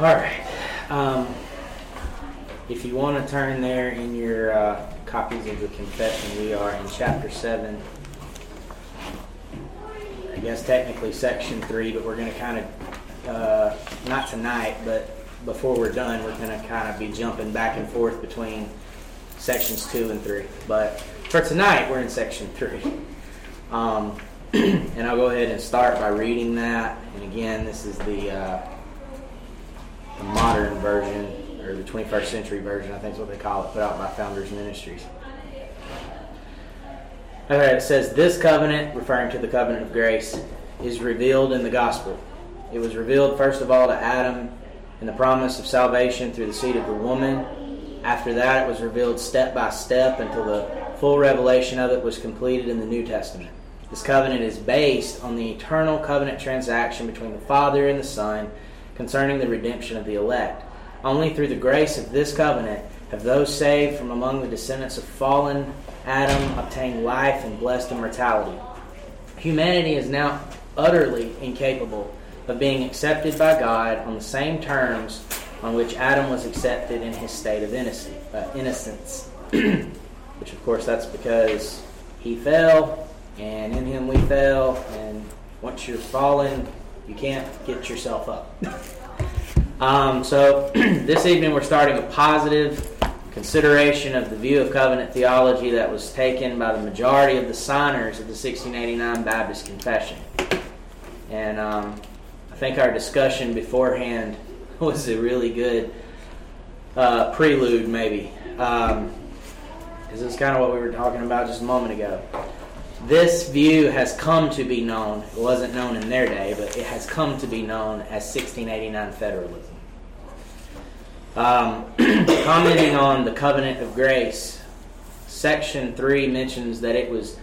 All right. Um, if you want to turn there in your uh, copies of the confession, we are in chapter 7. I guess technically section 3, but we're going to kind of, uh, not tonight, but before we're done, we're going to kind of be jumping back and forth between sections 2 and 3. But for tonight, we're in section 3. Um, and I'll go ahead and start by reading that. And again, this is the. Uh, modern version, or the 21st century version, I think is what they call it, put out by Founders Ministries. Okay, it says, This covenant, referring to the covenant of grace, is revealed in the gospel. It was revealed first of all to Adam in the promise of salvation through the seed of the woman. After that, it was revealed step by step until the full revelation of it was completed in the New Testament. This covenant is based on the eternal covenant transaction between the Father and the Son concerning the redemption of the elect. Only through the grace of this covenant have those saved from among the descendants of fallen Adam obtained life and blessed immortality. Humanity is now utterly incapable of being accepted by God on the same terms on which Adam was accepted in his state of uh, innocence. which, of course, that's because he fell, and in him we fell, and once you're fallen, you can't get yourself up. um, so this evening we're starting a positive consideration of the view of covenant theology that was taken by the majority of the signers of the 1689 Baptist Confession. And um, I think our discussion beforehand was a really good uh, prelude, maybe. Um, this is kind of what we were talking about just a moment ago this view has come to be known. It wasn't known in their day, but it has come to be known as 1689 federalism. Um, commenting on the covenant of grace, section 3 mentions that it was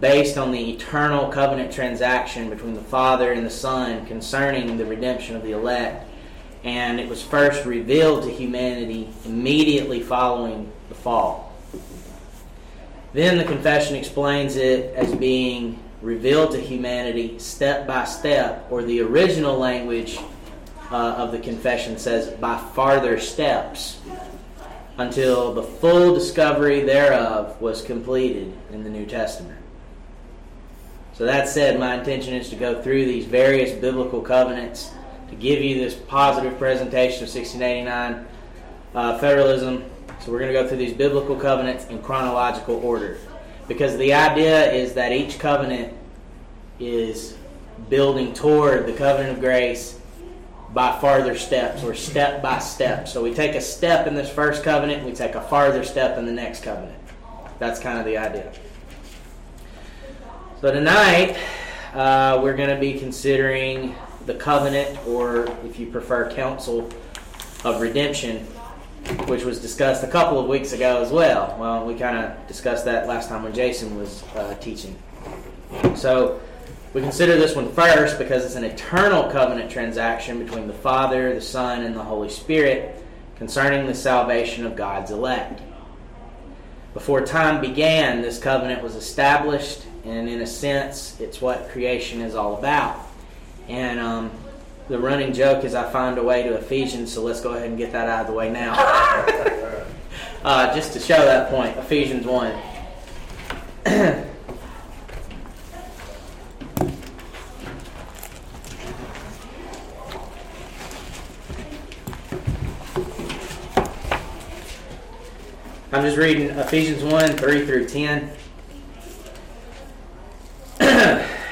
based on the eternal covenant transaction between the Father and the Son concerning the redemption of the elect. And it was first revealed to humanity immediately following the fall. Then the confession explains it as being revealed to humanity step by step, or the original language uh, of the confession says by farther steps, until the full discovery thereof was completed in the New Testament. So, that said, my intention is to go through these various biblical covenants to give you this positive presentation of 1689 uh, federalism so we're going to go through these biblical covenants in chronological order. Because the idea is that each covenant is building toward the covenant of grace by farther steps or step by step. So we take a step in this first covenant, we take a farther step in the next covenant. That's kind of the idea. So tonight, uh, we're going to be considering the covenant, or if you prefer, counsel of redemption which was discussed a couple of weeks ago as well. Well, we kind of discussed that last time when Jason was uh, teaching. So we consider this one first because it's an eternal covenant transaction between the Father, the Son, and the Holy Spirit concerning the salvation of God's elect. Before time began, this covenant was established, and in a sense, it's what creation is all about. And um, the running joke is I find a way to Ephesians, so let's go ahead and get that out of the way now. uh, just to show that point, Ephesians 1. I'm just reading Ephesians 1 3 through 10.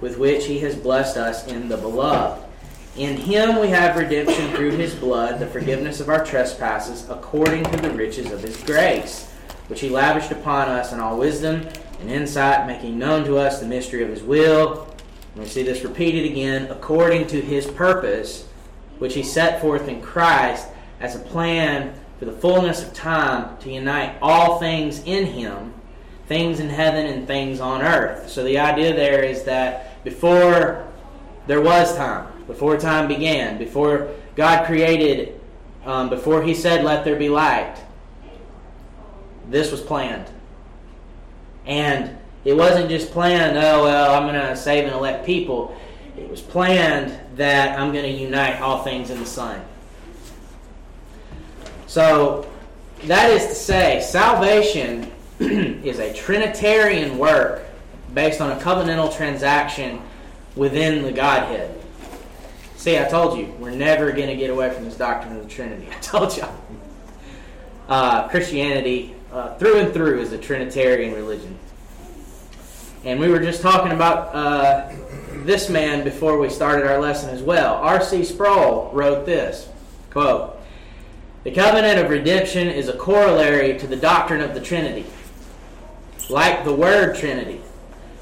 with which he has blessed us in the beloved. In him we have redemption through his blood, the forgiveness of our trespasses, according to the riches of his grace, which he lavished upon us in all wisdom and insight, making known to us the mystery of his will. And we see this repeated again, according to his purpose, which he set forth in Christ as a plan for the fullness of time to unite all things in Him, things in heaven and things on earth. So the idea there is that before there was time, before time began, before God created, um, before He said, Let there be light, this was planned. And it wasn't just planned, oh, well, I'm going to save and elect people. It was planned that I'm going to unite all things in the Son. So, that is to say, salvation is a Trinitarian work based on a covenantal transaction within the Godhead. See, I told you, we're never going to get away from this doctrine of the Trinity. I told you. Uh, Christianity, uh, through and through, is a Trinitarian religion. And we were just talking about uh, this man before we started our lesson as well. R.C. Sproul wrote this quote, The covenant of redemption is a corollary to the doctrine of the Trinity. Like the word Trinity,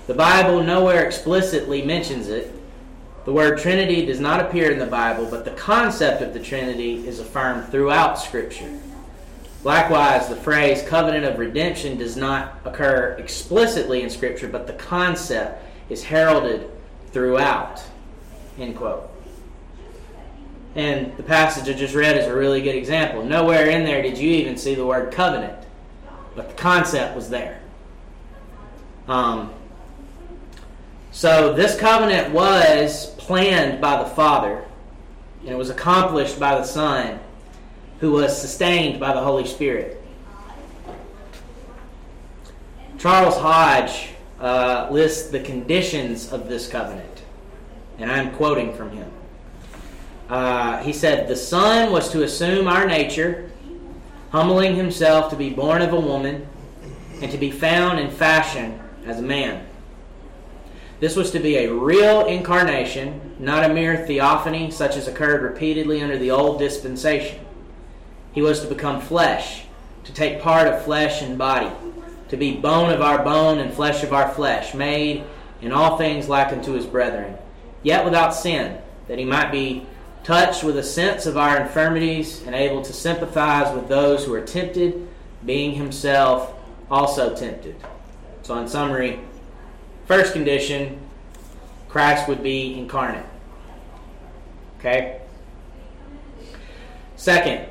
the Bible nowhere explicitly mentions it. The word Trinity does not appear in the Bible, but the concept of the Trinity is affirmed throughout Scripture. Likewise, the phrase covenant of redemption does not occur explicitly in Scripture, but the concept is heralded throughout. End quote. And the passage I just read is a really good example. Nowhere in there did you even see the word covenant, but the concept was there. Um, so this covenant was planned by the Father, and it was accomplished by the Son who was sustained by the Holy Spirit. Charles Hodge uh, lists the conditions of this covenant, and I'm quoting from him. Uh, he said, The Son was to assume our nature, humbling himself to be born of a woman, and to be found in fashion as a man. This was to be a real incarnation, not a mere theophany such as occurred repeatedly under the old dispensation. He was to become flesh, to take part of flesh and body, to be bone of our bone and flesh of our flesh, made in all things like unto his brethren, yet without sin, that he might be touched with a sense of our infirmities and able to sympathize with those who are tempted, being himself also tempted. So, in summary, first condition Christ would be incarnate. Okay? Second,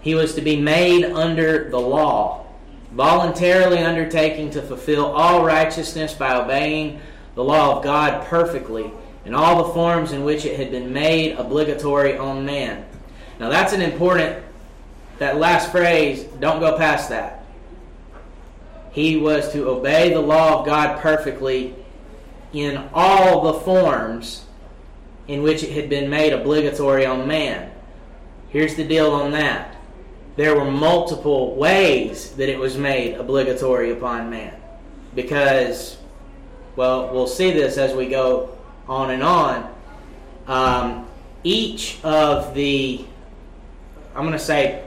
he was to be made under the law, voluntarily undertaking to fulfill all righteousness by obeying the law of God perfectly in all the forms in which it had been made obligatory on man. Now that's an important that last phrase, don't go past that. He was to obey the law of God perfectly in all the forms in which it had been made obligatory on man. Here's the deal on that there were multiple ways that it was made obligatory upon man. Because, well, we'll see this as we go on and on. Um, each of the, I'm going to say,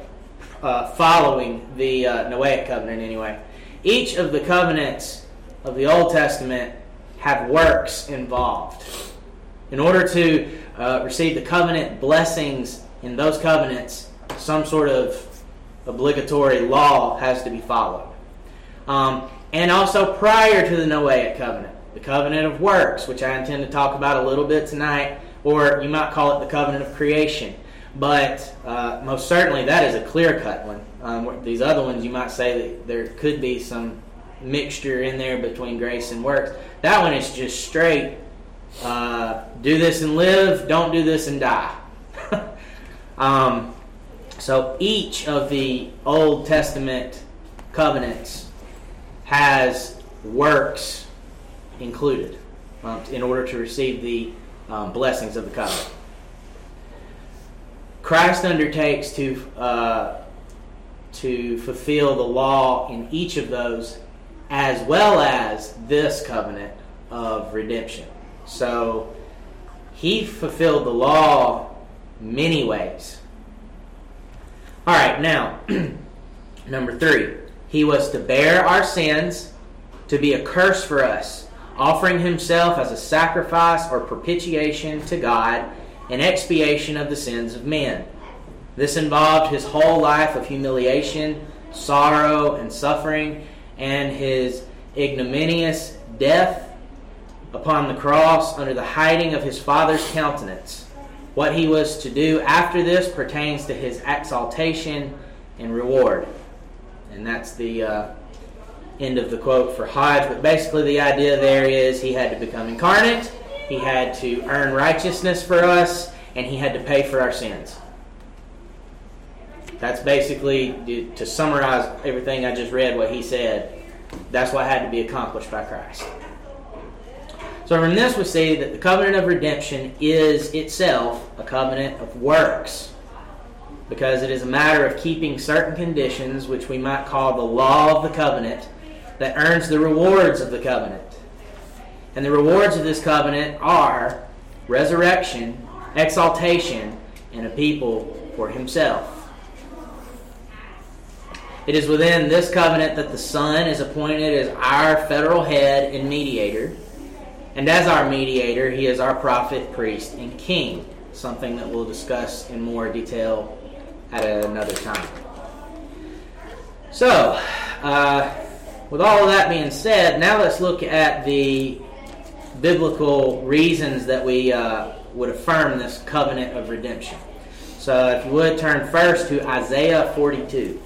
uh, following the uh, Noahic covenant anyway, each of the covenants of the Old Testament have works involved. In order to uh, receive the covenant blessings in those covenants, some sort of obligatory law has to be followed. Um, and also prior to the Noahic covenant, the covenant of works, which I intend to talk about a little bit tonight, or you might call it the covenant of creation. But uh, most certainly that is a clear cut one. Um, these other ones, you might say that there could be some mixture in there between grace and works. That one is just straight uh, do this and live, don't do this and die. um, so each of the Old Testament covenants has works included um, in order to receive the um, blessings of the covenant. Christ undertakes to uh, to fulfill the law in each of those, as well as this covenant of redemption. So he fulfilled the law many ways. All right, now, number three, he was to bear our sins, to be a curse for us, offering himself as a sacrifice or propitiation to God in expiation of the sins of men. This involved his whole life of humiliation, sorrow, and suffering, and his ignominious death upon the cross under the hiding of his Father's countenance. What he was to do after this pertains to his exaltation and reward. And that's the uh, end of the quote for Hodge. But basically, the idea there is he had to become incarnate, he had to earn righteousness for us, and he had to pay for our sins. That's basically, to summarize everything I just read, what he said. That's what had to be accomplished by Christ. So from this we see that the covenant of redemption is itself a covenant of works. Because it is a matter of keeping certain conditions, which we might call the law of the covenant, that earns the rewards of the covenant. And the rewards of this covenant are resurrection, exaltation, and a people for himself. It is within this covenant that the Son is appointed as our federal head and mediator. And as our mediator, he is our prophet, priest, and king, something that we'll discuss in more detail at another time. So, uh, with all of that being said, now let's look at the biblical reasons that we uh, would affirm this covenant of redemption. So, if you would turn first to Isaiah 42.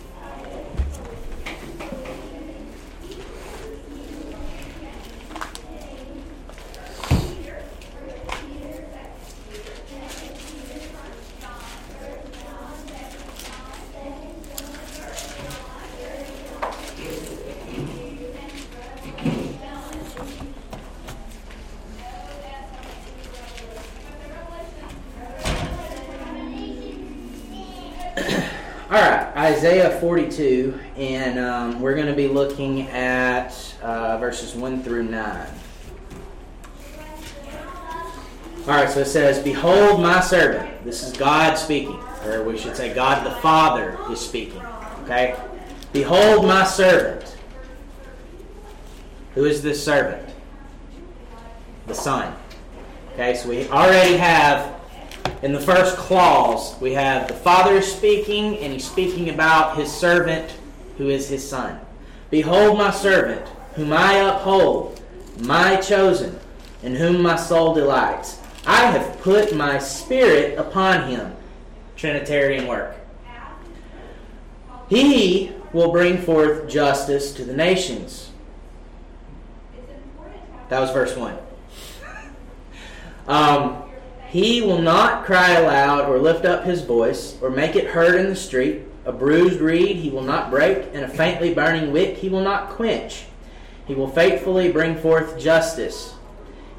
All right, Isaiah 42, and um, we're going to be looking at uh, verses 1 through 9. All right, so it says, Behold my servant. This is God speaking, or we should say, God the Father is speaking. Okay? Behold my servant. Who is this servant? The Son. Okay, so we already have in the first clause, we have the Father is speaking, and he's speaking about his servant who is his Son. Behold, my servant, whom I uphold, my chosen, in whom my soul delights. I have put my spirit upon him. Trinitarian work. He will bring forth justice to the nations. That was verse 1. um, he will not cry aloud or lift up his voice or make it heard in the street. A bruised reed he will not break, and a faintly burning wick he will not quench. He will faithfully bring forth justice.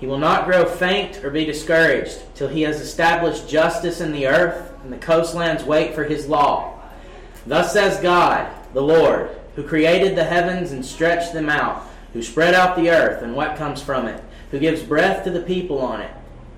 He will not grow faint or be discouraged till he has established justice in the earth, and the coastlands wait for his law. Thus says God, the Lord, who created the heavens and stretched them out, who spread out the earth and what comes from it, who gives breath to the people on it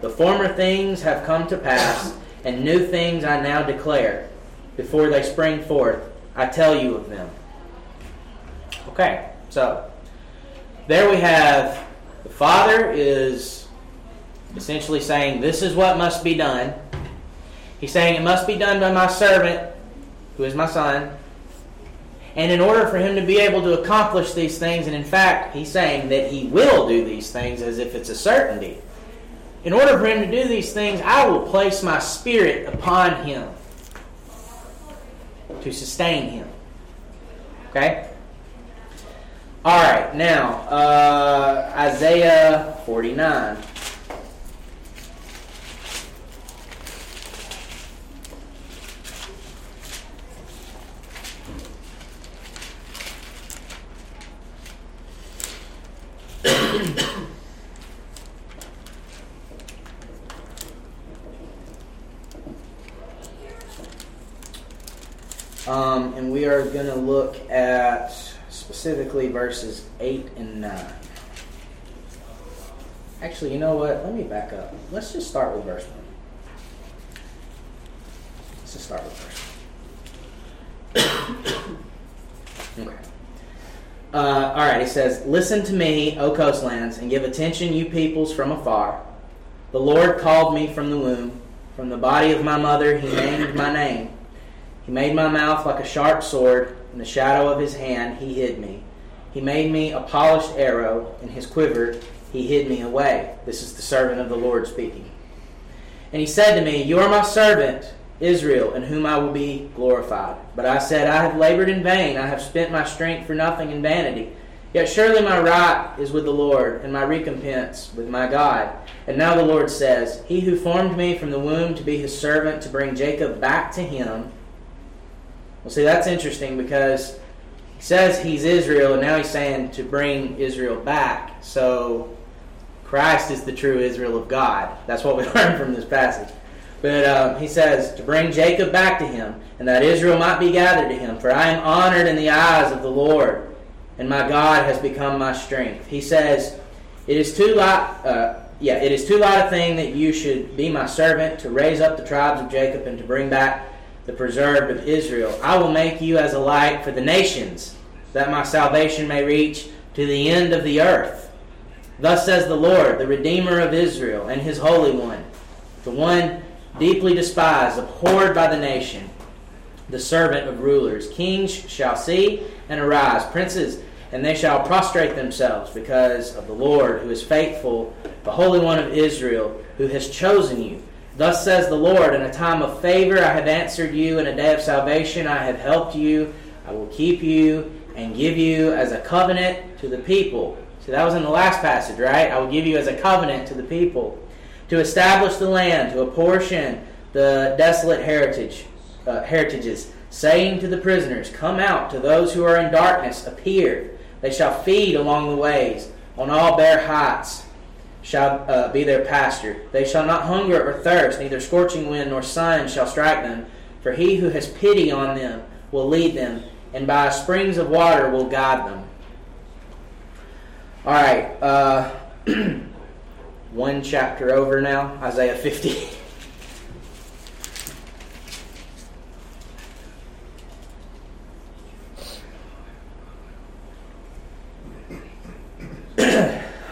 the former things have come to pass, and new things I now declare. Before they spring forth, I tell you of them. Okay, so there we have the Father is essentially saying, This is what must be done. He's saying, It must be done by my servant, who is my Son. And in order for him to be able to accomplish these things, and in fact, he's saying that he will do these things as if it's a certainty. In order for him to do these things, I will place my spirit upon him to sustain him. Okay? All right, now, uh, Isaiah 49. Are going to look at specifically verses 8 and 9. Actually, you know what? Let me back up. Let's just start with verse 1. Let's just start with verse 1. okay. Uh, all right, he says, Listen to me, O coastlands, and give attention, you peoples from afar. The Lord called me from the womb. From the body of my mother, he named my name. He made my mouth like a sharp sword. In the shadow of his hand, he hid me. He made me a polished arrow. In his quiver, he hid me away. This is the servant of the Lord speaking. And he said to me, You are my servant, Israel, in whom I will be glorified. But I said, I have labored in vain. I have spent my strength for nothing in vanity. Yet surely my right is with the Lord, and my recompense with my God. And now the Lord says, He who formed me from the womb to be his servant, to bring Jacob back to him well, see, that's interesting because he says he's Israel, and now he's saying to bring Israel back. So Christ is the true Israel of God. That's what we learn from this passage. But uh, he says to bring Jacob back to him, and that Israel might be gathered to him. For I am honored in the eyes of the Lord, and my God has become my strength. He says, "It is too light, uh, yeah, it is too light a thing that you should be my servant to raise up the tribes of Jacob and to bring back the preserved of Israel. I will make you as a light for the nations, that my salvation may reach to the end of the earth. Thus says the Lord, the Redeemer of Israel, and his Holy One, the one deeply despised, abhorred by the nation, the servant of rulers. Kings shall see and arise, princes, and they shall prostrate themselves because of the Lord who is faithful, the Holy One of Israel, who has chosen you Thus says the Lord, in a time of favor I have answered you, in a day of salvation I have helped you. I will keep you and give you as a covenant to the people. See, that was in the last passage, right? I will give you as a covenant to the people. To establish the land, to apportion the desolate heritage, uh, heritages, saying to the prisoners, Come out, to those who are in darkness, appear. They shall feed along the ways, on all bare heights shall uh, be their pasture. They shall not hunger or thirst, neither scorching wind nor sun shall strike them. For he who has pity on them will lead them, and by springs of water will guide them. All right, uh, one chapter over now, Isaiah 50.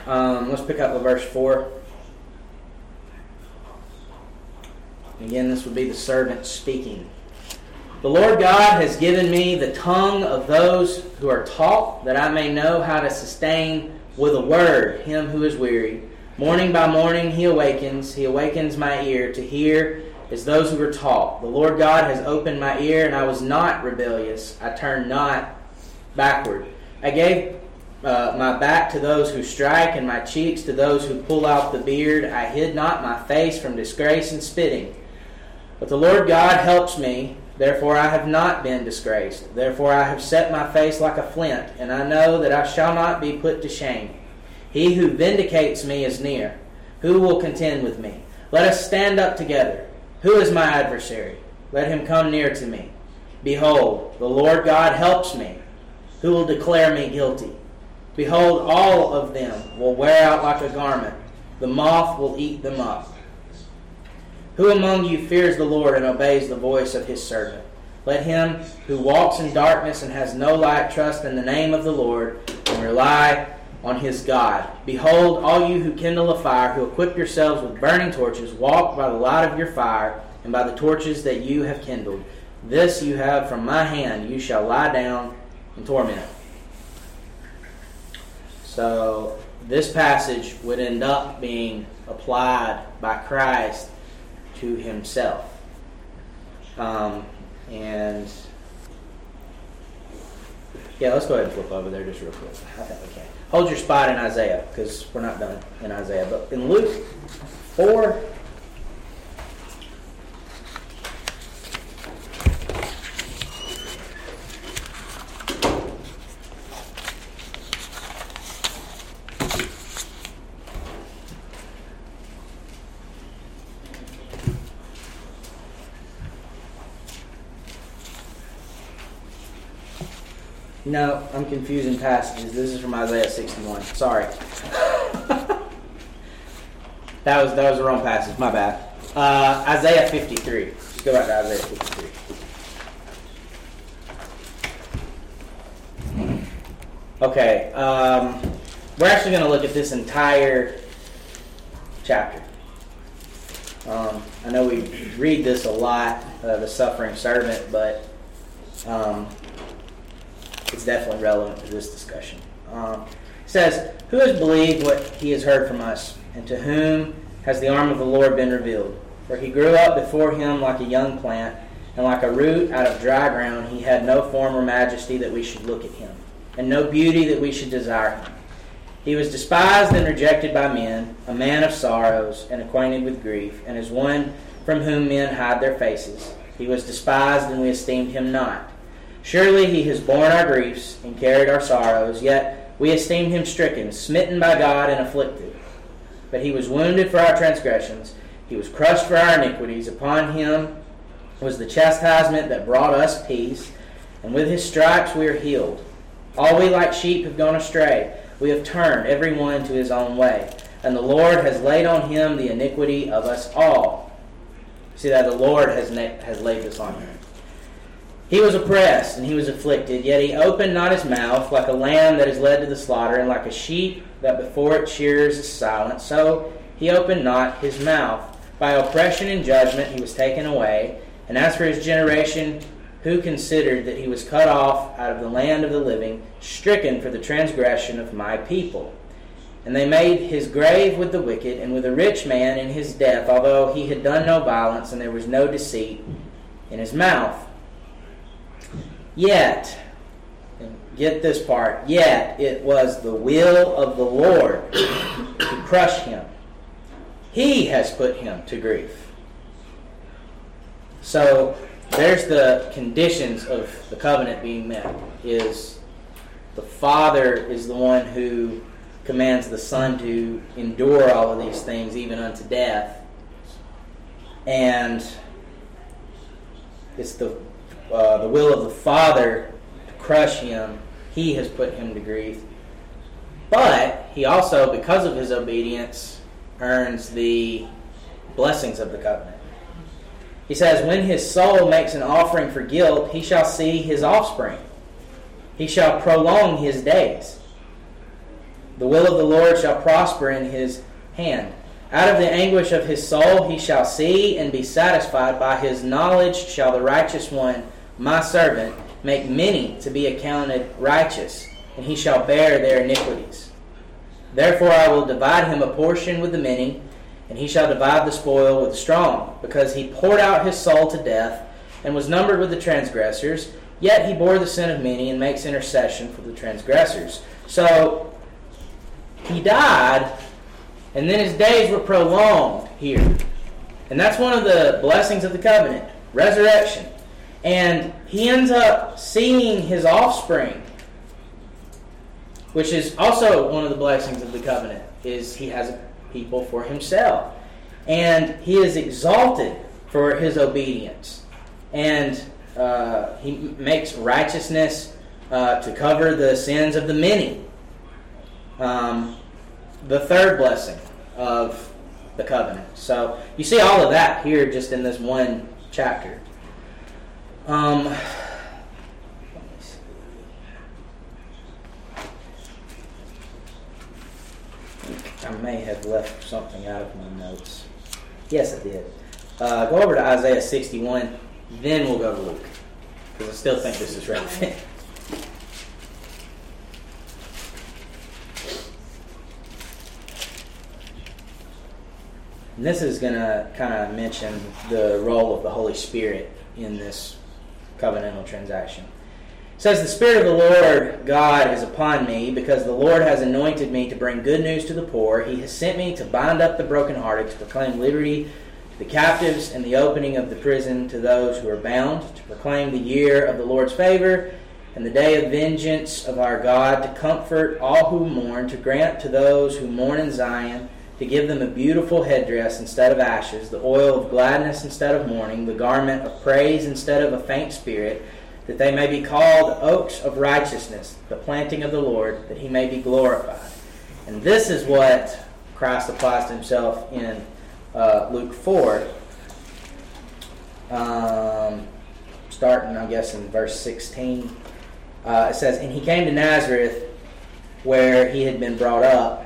Um, let's pick up with verse 4. Again, this would be the servant speaking. The Lord God has given me the tongue of those who are taught, that I may know how to sustain with a word him who is weary. Morning by morning he awakens, he awakens my ear to hear as those who are taught. The Lord God has opened my ear, and I was not rebellious. I turned not backward. I gave uh, my back to those who strike, and my cheeks to those who pull out the beard. I hid not my face from disgrace and spitting. But the Lord God helps me, therefore I have not been disgraced. Therefore I have set my face like a flint, and I know that I shall not be put to shame. He who vindicates me is near. Who will contend with me? Let us stand up together. Who is my adversary? Let him come near to me. Behold, the Lord God helps me. Who will declare me guilty? Behold, all of them will wear out like a garment. The moth will eat them up. Who among you fears the Lord and obeys the voice of his servant? Let him who walks in darkness and has no light trust in the name of the Lord and rely on his God. Behold, all you who kindle a fire, who equip yourselves with burning torches, walk by the light of your fire and by the torches that you have kindled. This you have from my hand, you shall lie down in torment. So this passage would end up being applied by Christ to himself. Um, and yeah, let's go ahead and flip over there just real quick. I think we can. Hold your spot in Isaiah because we're not done in Isaiah. But in Luke 4, No, I'm confusing passages. This is from Isaiah 61. Sorry. that was that was the wrong passage. My bad. Uh, Isaiah 53. Let's go back to Isaiah 53. Okay. Um, we're actually going to look at this entire chapter. Um, I know we read this a lot, uh, the suffering servant, but um, it's definitely relevant to this discussion. Um, it says, Who has believed what he has heard from us, and to whom has the arm of the Lord been revealed? For he grew up before him like a young plant, and like a root out of dry ground, he had no form or majesty that we should look at him, and no beauty that we should desire him. He was despised and rejected by men, a man of sorrows and acquainted with grief, and as one from whom men hide their faces. He was despised, and we esteemed him not. Surely he has borne our griefs and carried our sorrows, yet we esteemed him stricken, smitten by God, and afflicted. But he was wounded for our transgressions, he was crushed for our iniquities. Upon him was the chastisement that brought us peace, and with his stripes we are healed. All we like sheep have gone astray we have turned every one to his own way, and the Lord has laid on him the iniquity of us all. See that the Lord has, na- has laid this on him. He was oppressed and he was afflicted, yet he opened not his mouth, like a lamb that is led to the slaughter, and like a sheep that before it shears is silent. So he opened not his mouth. By oppression and judgment he was taken away. And as for his generation, who considered that he was cut off out of the land of the living, stricken for the transgression of my people. And they made his grave with the wicked, and with a rich man in his death, although he had done no violence, and there was no deceit in his mouth. Yet, get this part, yet it was the will of the Lord to crush him. He has put him to grief. So, there's the conditions of the covenant being met is the father is the one who commands the son to endure all of these things even unto death and it's the uh, the will of the father to crush him he has put him to grief but he also because of his obedience earns the blessings of the covenant he says, When his soul makes an offering for guilt, he shall see his offspring. He shall prolong his days. The will of the Lord shall prosper in his hand. Out of the anguish of his soul he shall see and be satisfied. By his knowledge shall the righteous one, my servant, make many to be accounted righteous, and he shall bear their iniquities. Therefore I will divide him a portion with the many and he shall divide the spoil with the strong, because he poured out his soul to death, and was numbered with the transgressors. Yet he bore the sin of many, and makes intercession for the transgressors. So he died, and then his days were prolonged here. And that's one of the blessings of the covenant resurrection. And he ends up seeing his offspring, which is also one of the blessings of the covenant, is he has a people for himself. And he is exalted for his obedience. And uh, he makes righteousness uh, to cover the sins of the many. Um, the third blessing of the covenant. So you see all of that here just in this one chapter. Um, I may have left something out of my notes. Yes, I did. Uh, go over to Isaiah 61, then we'll go to Luke, because I still think this is relevant. This is going to kind of mention the role of the Holy Spirit in this covenantal transaction. It says, The Spirit of the Lord God is upon me, because the Lord has anointed me to bring good news to the poor. He has sent me to bind up the brokenhearted, to proclaim liberty to the captives, and the opening of the prison to those who are bound, to proclaim the year of the Lord's favor, and the day of vengeance of our God, to comfort all who mourn, to grant to those who mourn in Zion, to give them a beautiful headdress instead of ashes, the oil of gladness instead of mourning, the garment of praise instead of a faint spirit that they may be called oaks of righteousness, the planting of the Lord, that he may be glorified. And this is what Christ applies to himself in uh, Luke 4, um, starting, I guess, in verse 16. Uh, it says, And he came to Nazareth, where he had been brought up.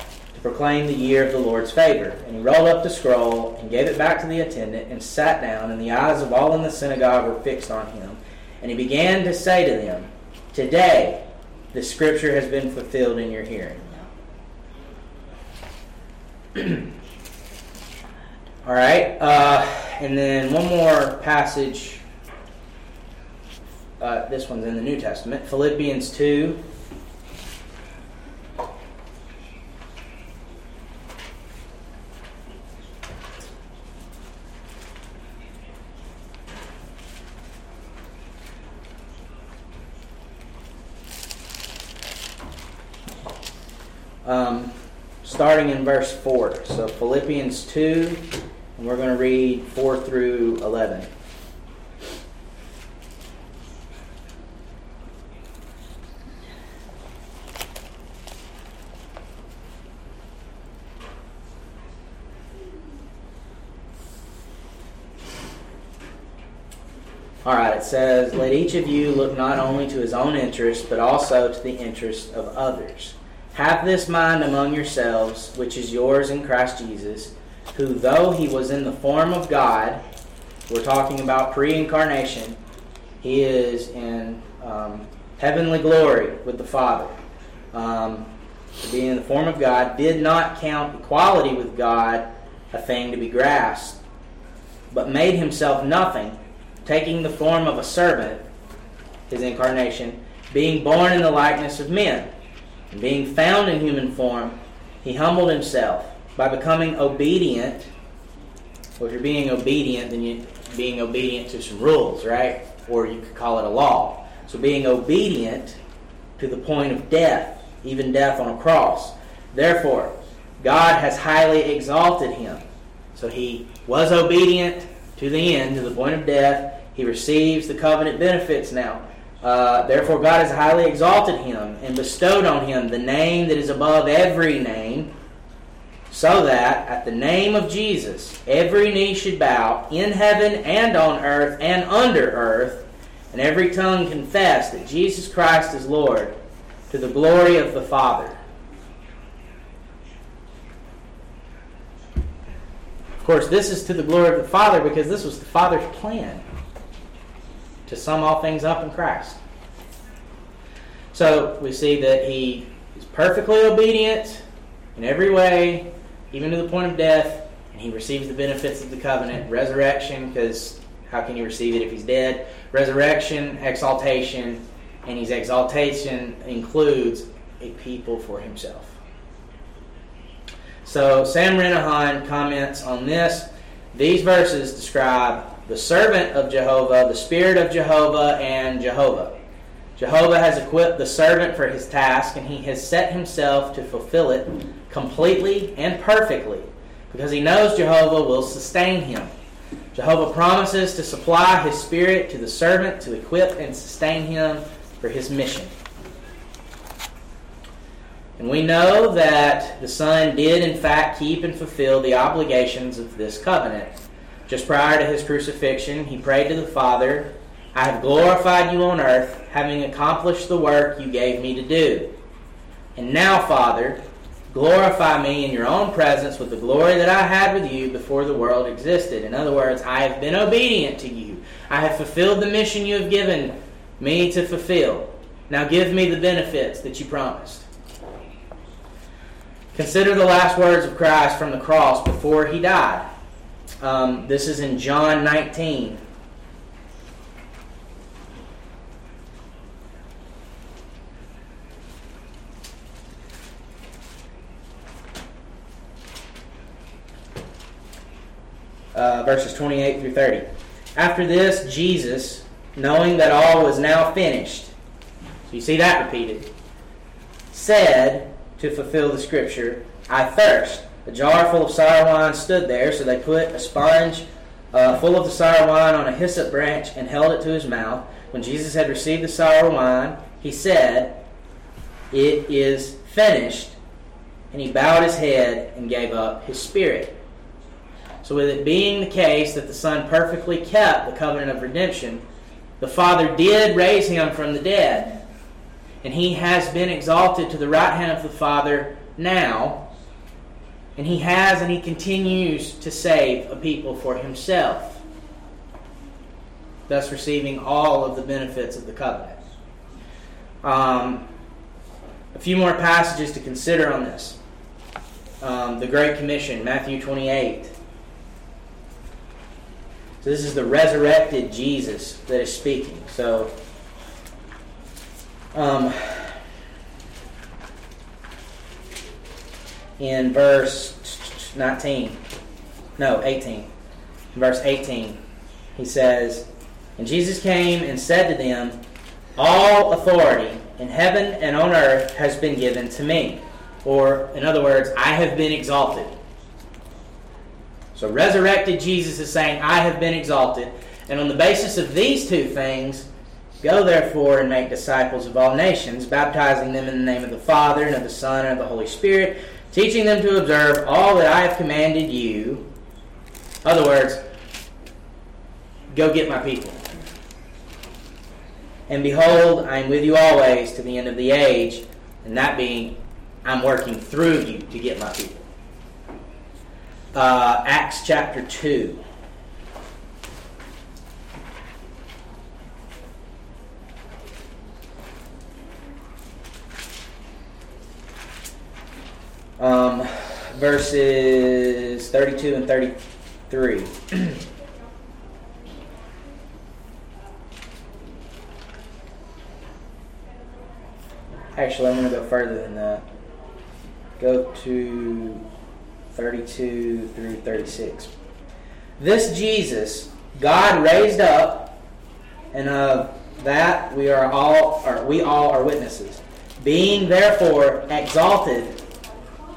proclaim the year of the Lord's favor. And he rolled up the scroll and gave it back to the attendant and sat down, and the eyes of all in the synagogue were fixed on him. And he began to say to them, Today the scripture has been fulfilled in your hearing. All right, uh, and then one more passage. Uh, this one's in the New Testament, Philippians 2. Um, starting in verse 4. So Philippians 2, and we're going to read 4 through 11. All right, it says, Let each of you look not only to his own interest, but also to the interest of others. Have this mind among yourselves, which is yours in Christ Jesus, who, though he was in the form of God, we're talking about pre incarnation, he is in um, heavenly glory with the Father. Um, being in the form of God, did not count equality with God a thing to be grasped, but made himself nothing, taking the form of a servant, his incarnation, being born in the likeness of men and being found in human form, he humbled himself by becoming obedient. Well, if you're being obedient, then you're being obedient to some rules, right? Or you could call it a law. So being obedient to the point of death, even death on a cross. Therefore, God has highly exalted him. So he was obedient to the end, to the point of death. He receives the covenant benefits now. Uh, therefore, God has highly exalted him and bestowed on him the name that is above every name, so that at the name of Jesus every knee should bow in heaven and on earth and under earth, and every tongue confess that Jesus Christ is Lord to the glory of the Father. Of course, this is to the glory of the Father because this was the Father's plan to sum all things up in Christ. So we see that he is perfectly obedient in every way, even to the point of death, and he receives the benefits of the covenant, resurrection, because how can he receive it if he's dead? Resurrection, exaltation, and his exaltation includes a people for himself. So Sam Renihan comments on this. These verses describe the servant of Jehovah, the Spirit of Jehovah, and Jehovah. Jehovah has equipped the servant for his task, and he has set himself to fulfill it completely and perfectly, because he knows Jehovah will sustain him. Jehovah promises to supply his Spirit to the servant to equip and sustain him for his mission. And we know that the Son did, in fact, keep and fulfill the obligations of this covenant. Just prior to his crucifixion, he prayed to the Father, I have glorified you on earth, having accomplished the work you gave me to do. And now, Father, glorify me in your own presence with the glory that I had with you before the world existed. In other words, I have been obedient to you. I have fulfilled the mission you have given me to fulfill. Now give me the benefits that you promised. Consider the last words of Christ from the cross before he died. Um, this is in John 19. Uh, verses 28 through 30. After this, Jesus, knowing that all was now finished, so you see that repeated, said to fulfill the scripture, I thirst. A jar full of sour wine stood there, so they put a sponge uh, full of the sour wine on a hyssop branch and held it to his mouth. When Jesus had received the sour wine, he said, It is finished. And he bowed his head and gave up his spirit. So, with it being the case that the Son perfectly kept the covenant of redemption, the Father did raise him from the dead. And he has been exalted to the right hand of the Father now. And he has and he continues to save a people for himself, thus receiving all of the benefits of the covenant. Um, a few more passages to consider on this. Um, the Great Commission, Matthew 28. So this is the resurrected Jesus that is speaking. So, um, in verse 19, no, 18, verse 18, he says, And Jesus came and said to them, All authority in heaven and on earth has been given to me. Or, in other words, I have been exalted. So, resurrected Jesus is saying, I have been exalted. And on the basis of these two things, go therefore and make disciples of all nations, baptizing them in the name of the Father, and of the Son, and of the Holy Spirit, teaching them to observe all that I have commanded you. Other words, go get my people. And behold, I am with you always to the end of the age, and that being, I'm working through you to get my people. Uh, Acts chapter 2. Um, verses 32 and 33. Actually, I'm going to go further than that. Go to 32 through 36. This Jesus God raised up, and of that we are all or we all are witnesses. Being therefore exalted.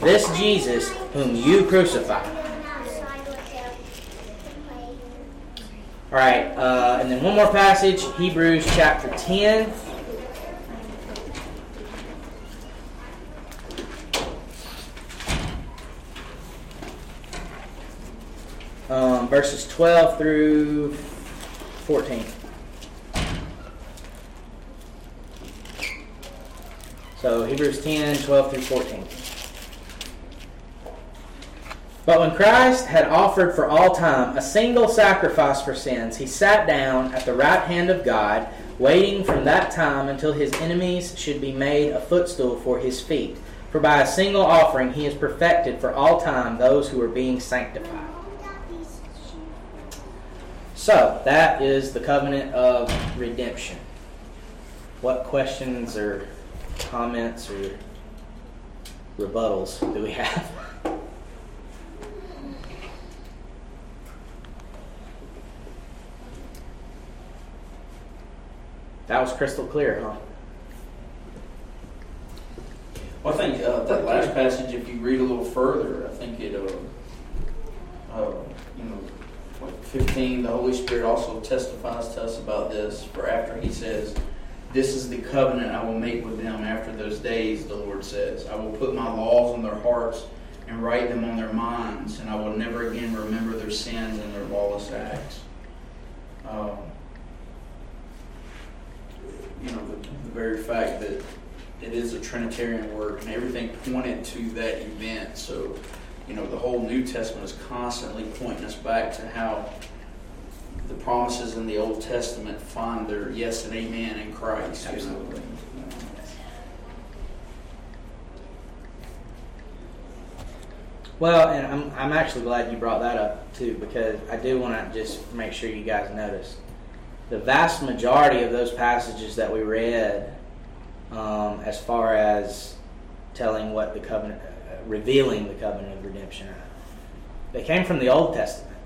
this Jesus whom you crucified. All right, uh, and then one more passage, Hebrews chapter 10. Um, verses 12 through 14. So Hebrews 10, 12 through 14. But when Christ had offered for all time a single sacrifice for sins, he sat down at the right hand of God, waiting from that time until his enemies should be made a footstool for his feet. For by a single offering he has perfected for all time those who are being sanctified. So, that is the covenant of redemption. What questions or comments or rebuttals do we have? That was crystal clear, huh? Well, I think uh, that last passage, if you read a little further, I think it, uh, uh, you know, like 15, the Holy Spirit also testifies to us about this. For after he says, This is the covenant I will make with them after those days, the Lord says. I will put my laws on their hearts and write them on their minds, and I will never again remember their sins and their lawless acts. Um, you know, the, the very fact that it is a Trinitarian work and everything pointed to that event. So, you know, the whole New Testament is constantly pointing us back to how the promises in the Old Testament find their yes and amen in Christ. Absolutely. Well, and I'm, I'm actually glad you brought that up too, because I do want to just make sure you guys notice the vast majority of those passages that we read, um, as far as telling what the covenant, uh, revealing the covenant of redemption, they came from the Old Testament.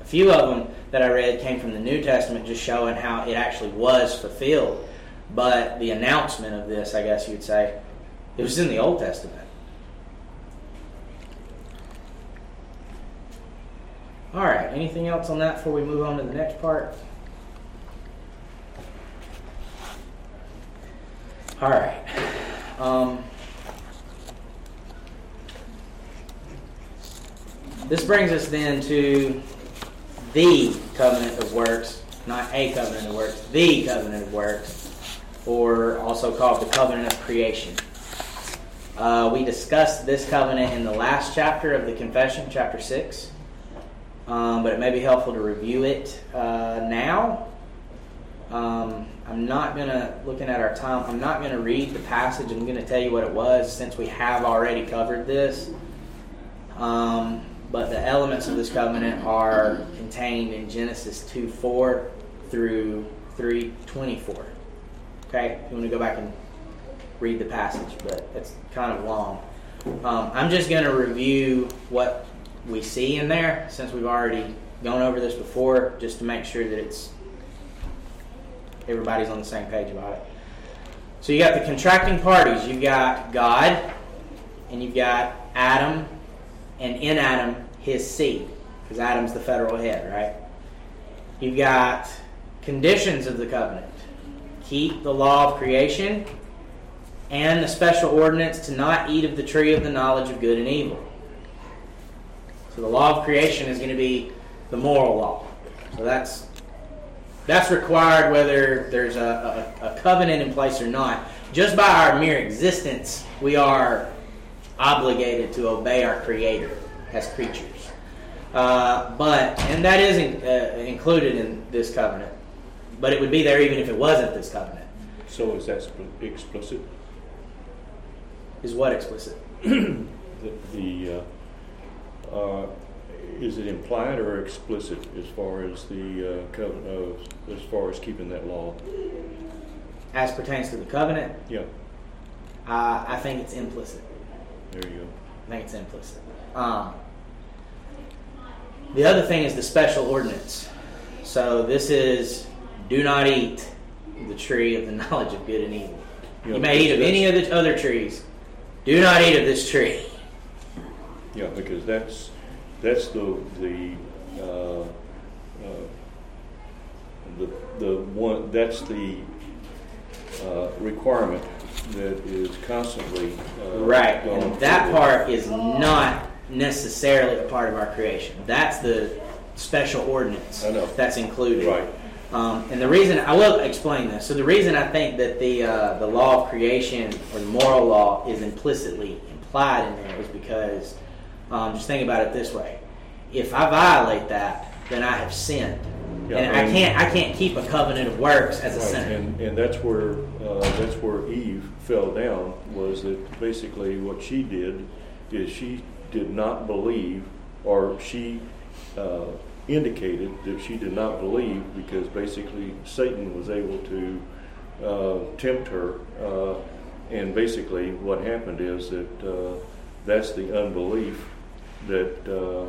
A few of them that I read came from the New Testament, just showing how it actually was fulfilled. But the announcement of this, I guess you'd say, it was in the Old Testament. All right, anything else on that before we move on to the next part? All right. Um, this brings us then to the covenant of works, not a covenant of works, the covenant of works, or also called the covenant of creation. Uh, we discussed this covenant in the last chapter of the confession, chapter 6 um, but it may be helpful to review it uh, now. Um, I'm not going to, looking at our time, I'm not going to read the passage. I'm going to tell you what it was since we have already covered this. Um, but the elements of this covenant are contained in Genesis 2 4 through 3 24. Okay? You want to go back and read the passage, but it's kind of long. Um, I'm just going to review what we see in there, since we've already gone over this before, just to make sure that it's everybody's on the same page about it. So you got the contracting parties. You've got God, and you've got Adam, and in Adam his seed, because Adam's the federal head, right? You've got conditions of the covenant. Keep the law of creation and the special ordinance to not eat of the tree of the knowledge of good and evil. So the law of creation is going to be the moral law. So that's that's required whether there's a, a, a, covenant in place or not. Just by our mere existence, we are obligated to obey our Creator as creatures. Uh, but and that is in, uh, included in this covenant. But it would be there even if it wasn't this covenant. So is that explicit? Is what explicit? the, the uh, uh, is it implied or explicit as far as the uh, covenant, uh, as far as keeping that law? As pertains to the covenant? Yeah. Uh, I think it's implicit. There you go. I think it's implicit. Um, the other thing is the special ordinance. So this is do not eat the tree of the knowledge of good and evil. Yeah, you may eat of any of the other trees. Do not eat of this tree. Yeah, because that's that's the the uh, uh, the the one that's the uh, requirement that is constantly uh, right. And that part is not necessarily a part of our creation. That's the special ordinance that's included. Right. Um, and the reason I will explain this. So the reason I think that the uh, the law of creation or the moral law is implicitly implied in there is because um, just think about it this way: if I violate that, then I have sinned, yeah, and, and, I can't I can't keep a covenant of works as a right, sinner. And, and that's where uh, that's where Eve fell down. Was that basically what she did is she did not believe, or she uh, indicated that she did not believe because basically Satan was able to uh, tempt her. Uh, and basically, what happened is that uh, that's the unbelief that uh,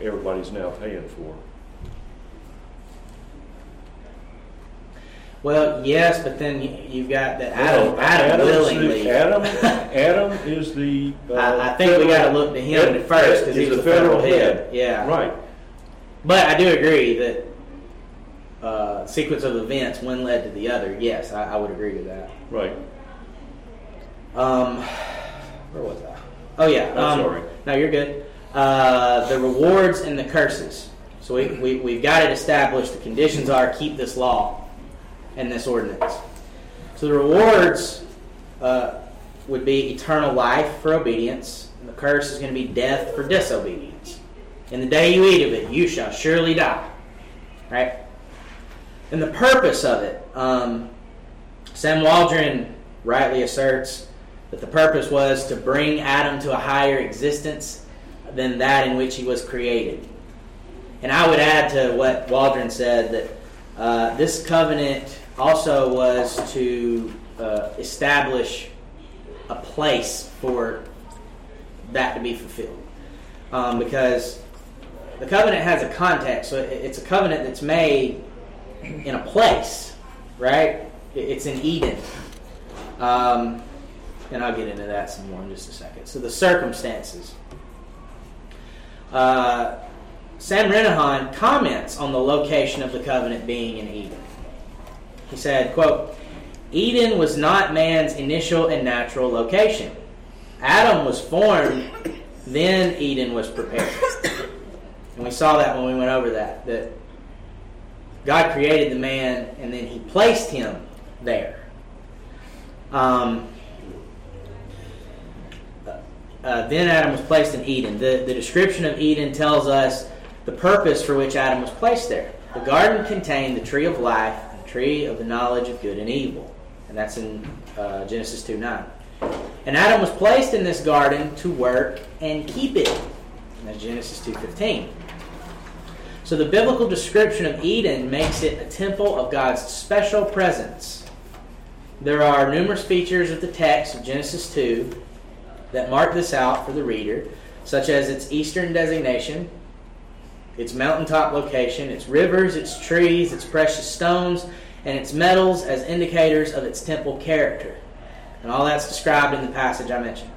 everybody's now paying for. Well, yes, but then you've got that Adam. Well, Adam willingly. The, Adam, Adam is the. Uh, I, I, think we got to look to him first because he's the federal, federal head. head. Yeah. Right. But I do agree that uh, sequence of events, one led to the other. Yes, I, I would agree with that. Right. Um, where was I? Oh yeah. I'm um, sorry. No, you're good. Uh, the rewards and the curses. So we, we, we've got it established. The conditions are keep this law and this ordinance. So the rewards uh, would be eternal life for obedience, and the curse is going to be death for disobedience. In the day you eat of it, you shall surely die. right? And the purpose of it, um, Sam Waldron rightly asserts that the purpose was to bring Adam to a higher existence than that in which he was created. And I would add to what Waldron said that uh, this covenant also was to uh, establish a place for that to be fulfilled. Um, because the covenant has a context, so it's a covenant that's made in a place, right? It's in Eden. Um, and I'll get into that some more in just a second. So the circumstances. Uh, Sam Renihan comments on the location of the covenant being in Eden. He said, quote, Eden was not man's initial and natural location. Adam was formed, then Eden was prepared. And we saw that when we went over that, that God created the man and then he placed him there. Um, uh, then Adam was placed in Eden. The, the description of Eden tells us the purpose for which Adam was placed there. The garden contained the tree of life, and the tree of the knowledge of good and evil. And that's in uh, Genesis 2 9. And Adam was placed in this garden to work and keep it. And that's Genesis 2.15. So the biblical description of Eden makes it a temple of God's special presence. There are numerous features of the text of Genesis 2 that mark this out for the reader, such as its eastern designation, its mountaintop location, its rivers, its trees, its precious stones, and its metals as indicators of its temple character. And all that's described in the passage I mentioned.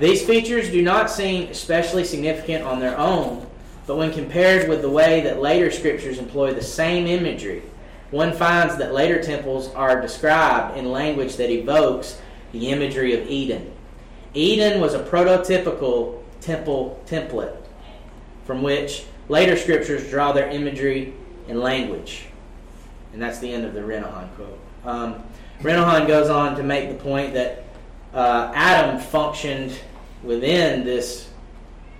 These features do not seem especially significant on their own, but when compared with the way that later scriptures employ the same imagery, one finds that later temples are described in language that evokes the imagery of Eden. Eden was a prototypical temple template from which later scriptures draw their imagery and language. And that's the end of the Renihan quote. Um, goes on to make the point that uh, Adam functioned within this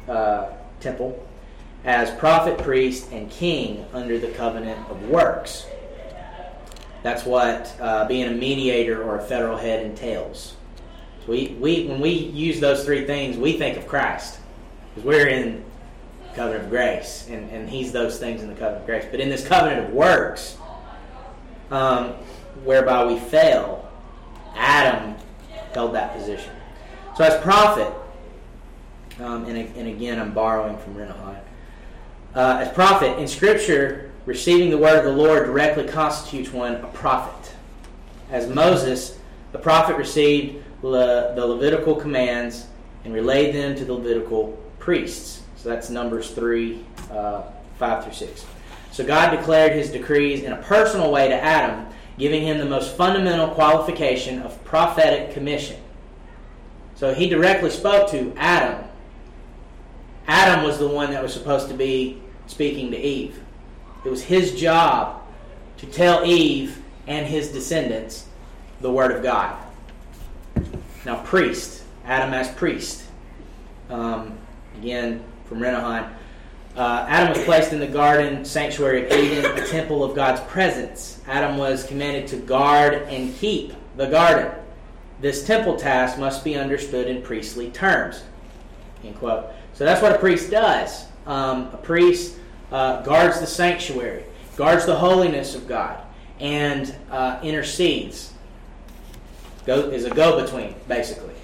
uh, temple as prophet, priest, and king under the covenant of works. That's what uh, being a mediator or a federal head entails. We, we, when we use those three things, we think of Christ because we're in covenant of grace, and, and He's those things in the covenant of grace. But in this covenant of works, um, whereby we fail, Adam held that position. So as prophet, um, and, and, again I'm borrowing from Renihan, uh, as prophet in Scripture, receiving the word of the Lord directly constitutes one a prophet. As Moses, the prophet received Le, the Levitical commands and relayed them to the Levitical priests. So that's Numbers 3, uh, 5 through 6. So God declared his decrees in a personal way to Adam, giving him the most fundamental qualification of prophetic commission. So he directly spoke to Adam. Adam was the one that was supposed to be speaking to Eve. It was his job to tell Eve and his descendants the Word of God. Now, priest, Adam as priest. Um, again, from Renihan. Uh, Adam was placed in the garden sanctuary of Eden, a temple of God's presence. Adam was commanded to guard and keep the garden. This temple task must be understood in priestly terms. End quote. So that's what a priest does. Um, a priest uh, guards the sanctuary, guards the holiness of God, and uh, intercedes. Go, is a go-between, basically.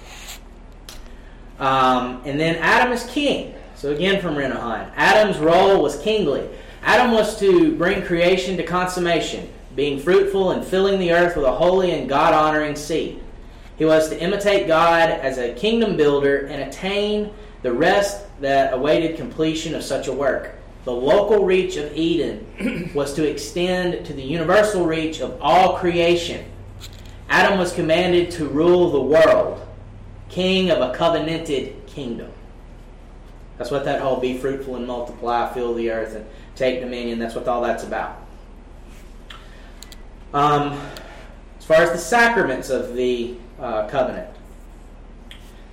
Um, and then Adam is king. So again from Renihan, Adam's role was kingly. Adam was to bring creation to consummation, being fruitful and filling the earth with a holy and God honoring seed. He was to imitate God as a kingdom builder and attain the rest that awaited completion of such a work. The local reach of Eden was to extend to the universal reach of all creation. Adam was commanded to rule the world, king of a covenanted kingdom. That's what that whole be fruitful and multiply, fill the earth, and take dominion, that's what all that's about. Um, as far as the sacraments of the uh, covenant,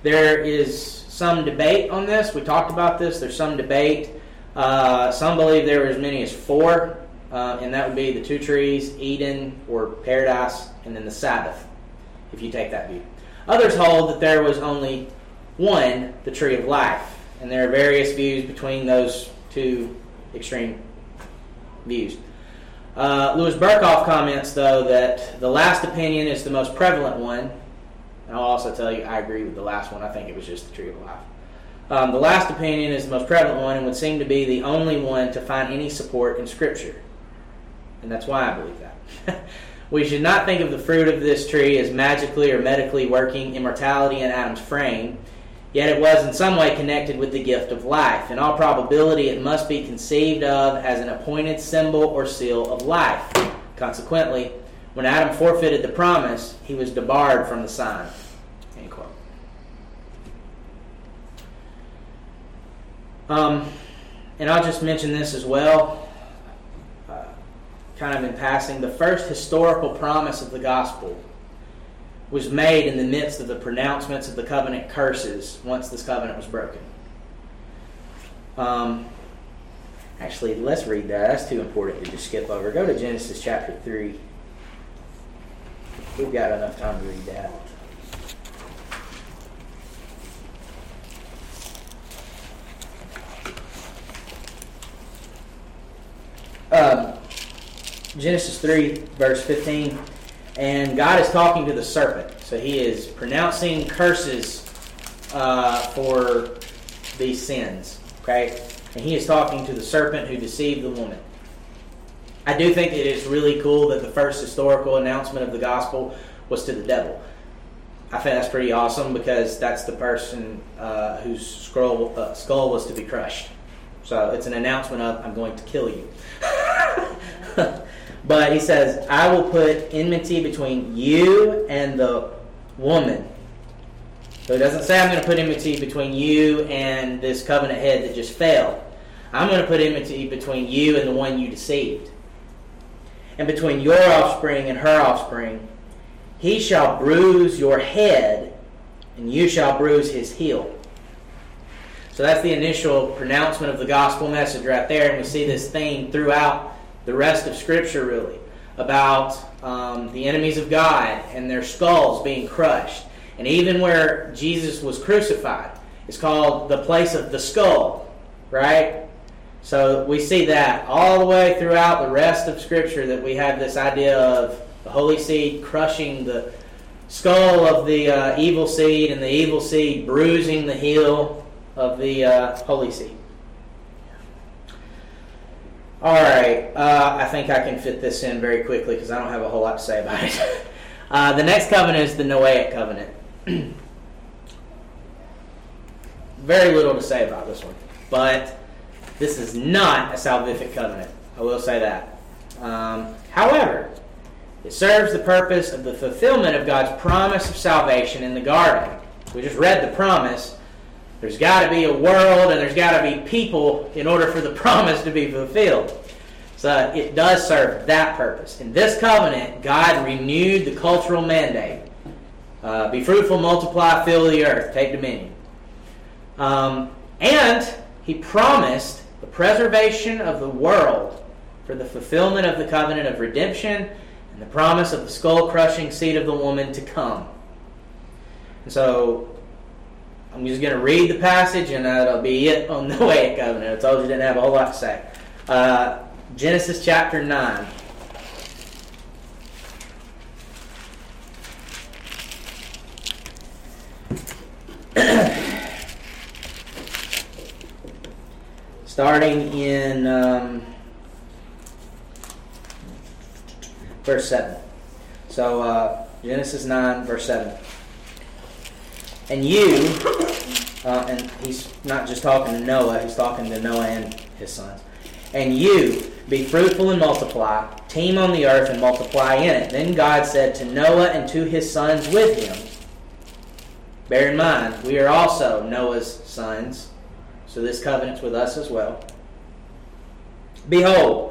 there is some debate on this. We talked about this. There's some debate. Uh, some believe there were as many as four uh, and that would be the two trees, Eden or paradise, and then the Sabbath, if you take that view. Others hold that there was only one, the tree of life, and there are various views between those two extreme views. Uh, Louis Berkhof comments, though, that the last opinion is the most prevalent one. And I'll also tell you, I agree with the last one. I think it was just the tree of life. Um, the last opinion is the most prevalent one and would seem to be the only one to find any support in Scripture. And that's why I believe that. we should not think of the fruit of this tree as magically or medically working immortality in Adam's frame, yet it was in some way connected with the gift of life. In all probability, it must be conceived of as an appointed symbol or seal of life. Consequently, when Adam forfeited the promise, he was debarred from the sign. Um, and I'll just mention this as well, kind of in passing. The first historical promise of the gospel was made in the midst of the pronouncements of the covenant curses once this covenant was broken. Um, actually, let's read that. That's too important to just skip over. Go to Genesis chapter 3. We've got enough time to read that. Um, Genesis 3, verse 15. And God is talking to the serpent. So he is pronouncing curses uh, for these sins. Okay? And he is talking to the serpent who deceived the woman. I do think it is really cool that the first historical announcement of the gospel was to the devil. I think that's pretty awesome because that's the person uh, whose skull, uh, skull was to be crushed. So it's an announcement of, I'm going to kill you. but he says, I will put enmity between you and the woman. So it doesn't say I'm going to put enmity between you and this covenant head that just fell. I'm going to put enmity between you and the one you deceived. And between your offspring and her offspring, he shall bruise your head, and you shall bruise his heel. So that's the initial pronouncement of the gospel message right there, and we see this theme throughout the rest of Scripture, really, about um, the enemies of God and their skulls being crushed. And even where Jesus was crucified, it's called the place of the skull, right? So we see that all the way throughout the rest of Scripture that we have this idea of the holy seed crushing the skull of the uh, evil seed and the evil seed bruising the heel of the uh, holy seed. All right, uh, I think I can fit this in very quickly because I don't have a whole lot to say about it. Uh, the next covenant is the Noahic covenant. very little to say about this one, but this is not a salvific covenant. I will say that. Um, however, it serves the purpose of the fulfillment of God's promise of salvation in the garden. We just read the promise. There's got to be a world and there's got to be people in order for the promise to be fulfilled. So it does serve that purpose. In this covenant, God renewed the cultural mandate uh, be fruitful, multiply, fill the earth, take dominion. Um, and he promised the preservation of the world for the fulfillment of the covenant of redemption and the promise of the skull crushing seed of the woman to come. And so I'm just going to read the passage and that'll be it on the Noahic covenant. I told you I didn't have a whole lot to say. Uh, Genesis chapter 9. Starting in um, verse 7. So, uh, Genesis 9, verse 7. And you, uh, and he's not just talking to Noah, he's talking to Noah and his sons. And you, be fruitful and multiply, teem on the earth and multiply in it. Then God said to Noah and to his sons with him, Bear in mind, we are also Noah's sons, so this covenant's with us as well. Behold,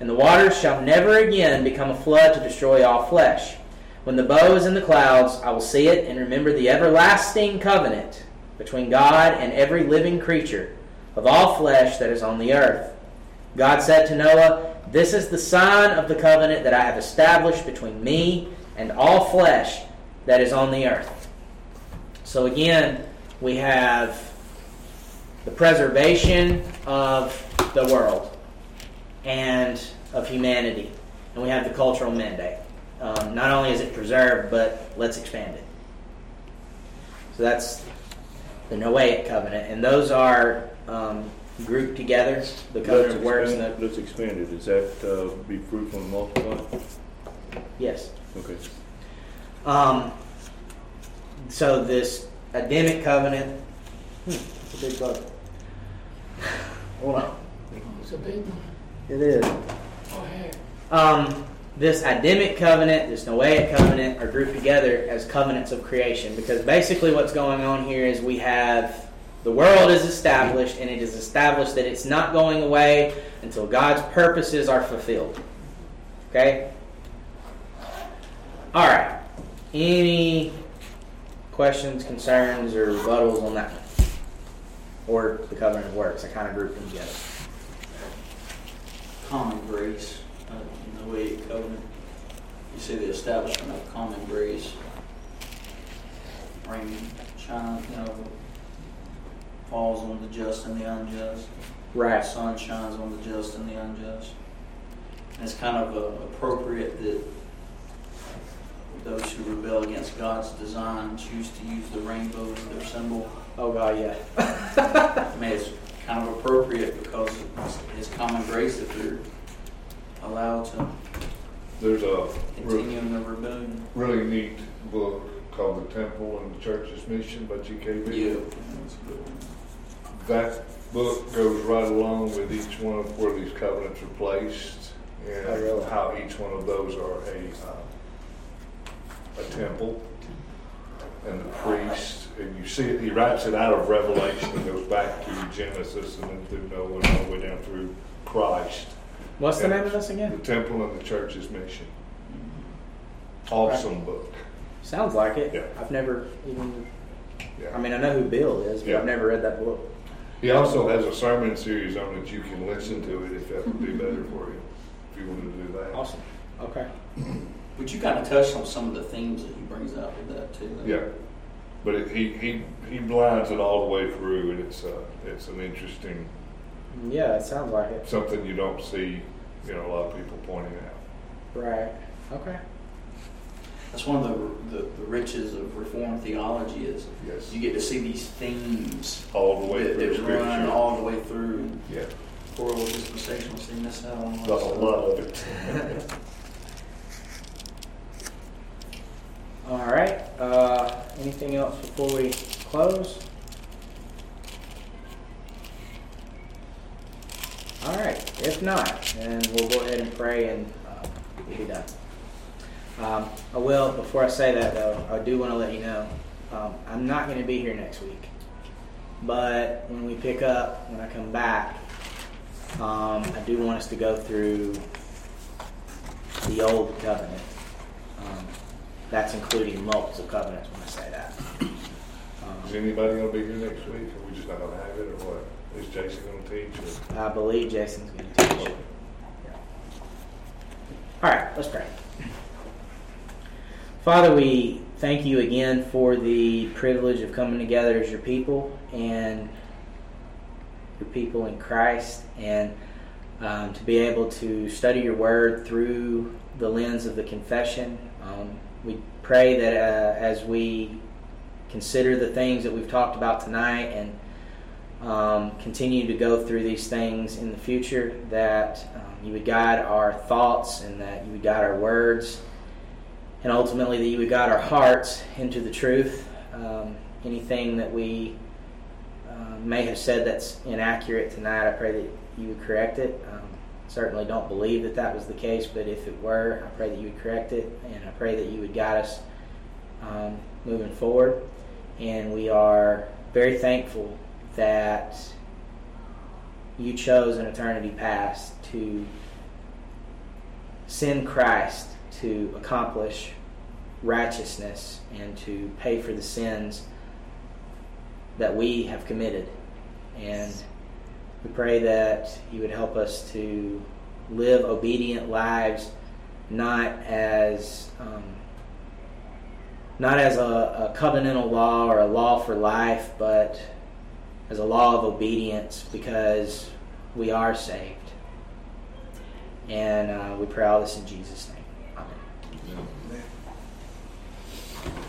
And the waters shall never again become a flood to destroy all flesh. When the bow is in the clouds, I will see it and remember the everlasting covenant between God and every living creature of all flesh that is on the earth. God said to Noah, This is the sign of the covenant that I have established between me and all flesh that is on the earth. So again, we have the preservation of the world and of humanity, and we have the cultural mandate. Um, not only is it preserved, but let's expand it. So that's the Noahic covenant, and those are um, grouped together. The covenant of works. Expand, let's expand it. Is that uh, be fruitful and multiply? Yes. Okay. Um, so this Adamic covenant. Hmm, it's a big bug. Hold on. It's a big one. It is. Um, this Adamic covenant, this Noahic covenant, are grouped together as covenants of creation because basically what's going on here is we have the world is established and it is established that it's not going away until God's purposes are fulfilled. Okay? All right. Any questions, concerns, or rebuttals on that one? Or the covenant of works? I kind of grouped them together. Common grace, uh, in the way it covenant. You see the establishment of common grace. Rain, shine, you know, falls on the just and the unjust. Right. The sun shines on the just and the unjust. And it's kind of uh, appropriate that those who rebel against God's design choose to use the rainbow as their symbol. Oh God, yeah. I mean, it's kind of appropriate because it's, it's common grace if you're allowed to There's a continue in their rebellion. really neat book called The Temple and the Church's Mission by G.K. Beale. Yeah. that's a. That book goes right along with each one of where these covenants are placed and Oh, really? how each one of those are a, uh, a temple and the priest. And you see it, he writes it out of Revelation and goes back to Genesis and then through Noah and all the way down through Christ. What's the And name of this again? The? Temple and the Church's Mission. Awesome book. Sounds like it. Yeah. I've never even. Yeah. I mean, I know who Beale is, but Yeah. I've never read that book. He also has a sermon series on it. You can listen to it if that would be better for you, if you wanted to do that. Awesome. Okay. But you kind of touched on some of the themes that he brings out with that too. though. Yeah, but it, he he he blinds it all the way through, and it's uh it's an interesting Yeah, it sounds like it. something you don't see, you know, a lot of people pointing out. Right. Okay. That's one of the, the, the riches of Reformed theology is Yes, you get to see these themes all the way that, through that run all the way through. Yeah, Oral dispensational, see miss out on the whole lot of it. All right. Uh, anything else before we close? All right. If not, then we'll go ahead and pray and uh, we'll be done. Um, I will, before I say that though, I do want to let you know um, I'm not going to be here next week. But when we pick up, when I come back, um, I do want us to go through the old covenant. Um, that's including multiples of covenants when I say that. Is anybody gonna be here next week? Are we just not gonna have it, or what? Is Jason gonna teach? Or? I believe Jason's going to teach. Yeah. All right, let's pray. Father, we thank you again for the privilege of coming together as your people and your people in Christ, and um, to be able to study your word through the lens of the confession. Um, we pray that uh, as we consider the things that we've talked about tonight and um, continue to go through these things in the future, that um, you would guide our thoughts and that you would guide our words, and ultimately that you would guide our hearts into the truth. Um, anything that we uh, may have said that's inaccurate tonight, I pray that you would correct it. Um, certainly don't believe that that was the case, but if it were, I pray that you would correct it, and I pray that you would guide us um, moving forward. And we are very thankful that you chose an eternity past to send Christ to accomplish righteousness and to pay for the sins that we have committed. And we pray that you would help us to live obedient lives, not as um, not as a, a covenantal law or a law for life, but as a law of obedience because we are saved. And uh, we pray all this in Jesus' name. Amen. Amen.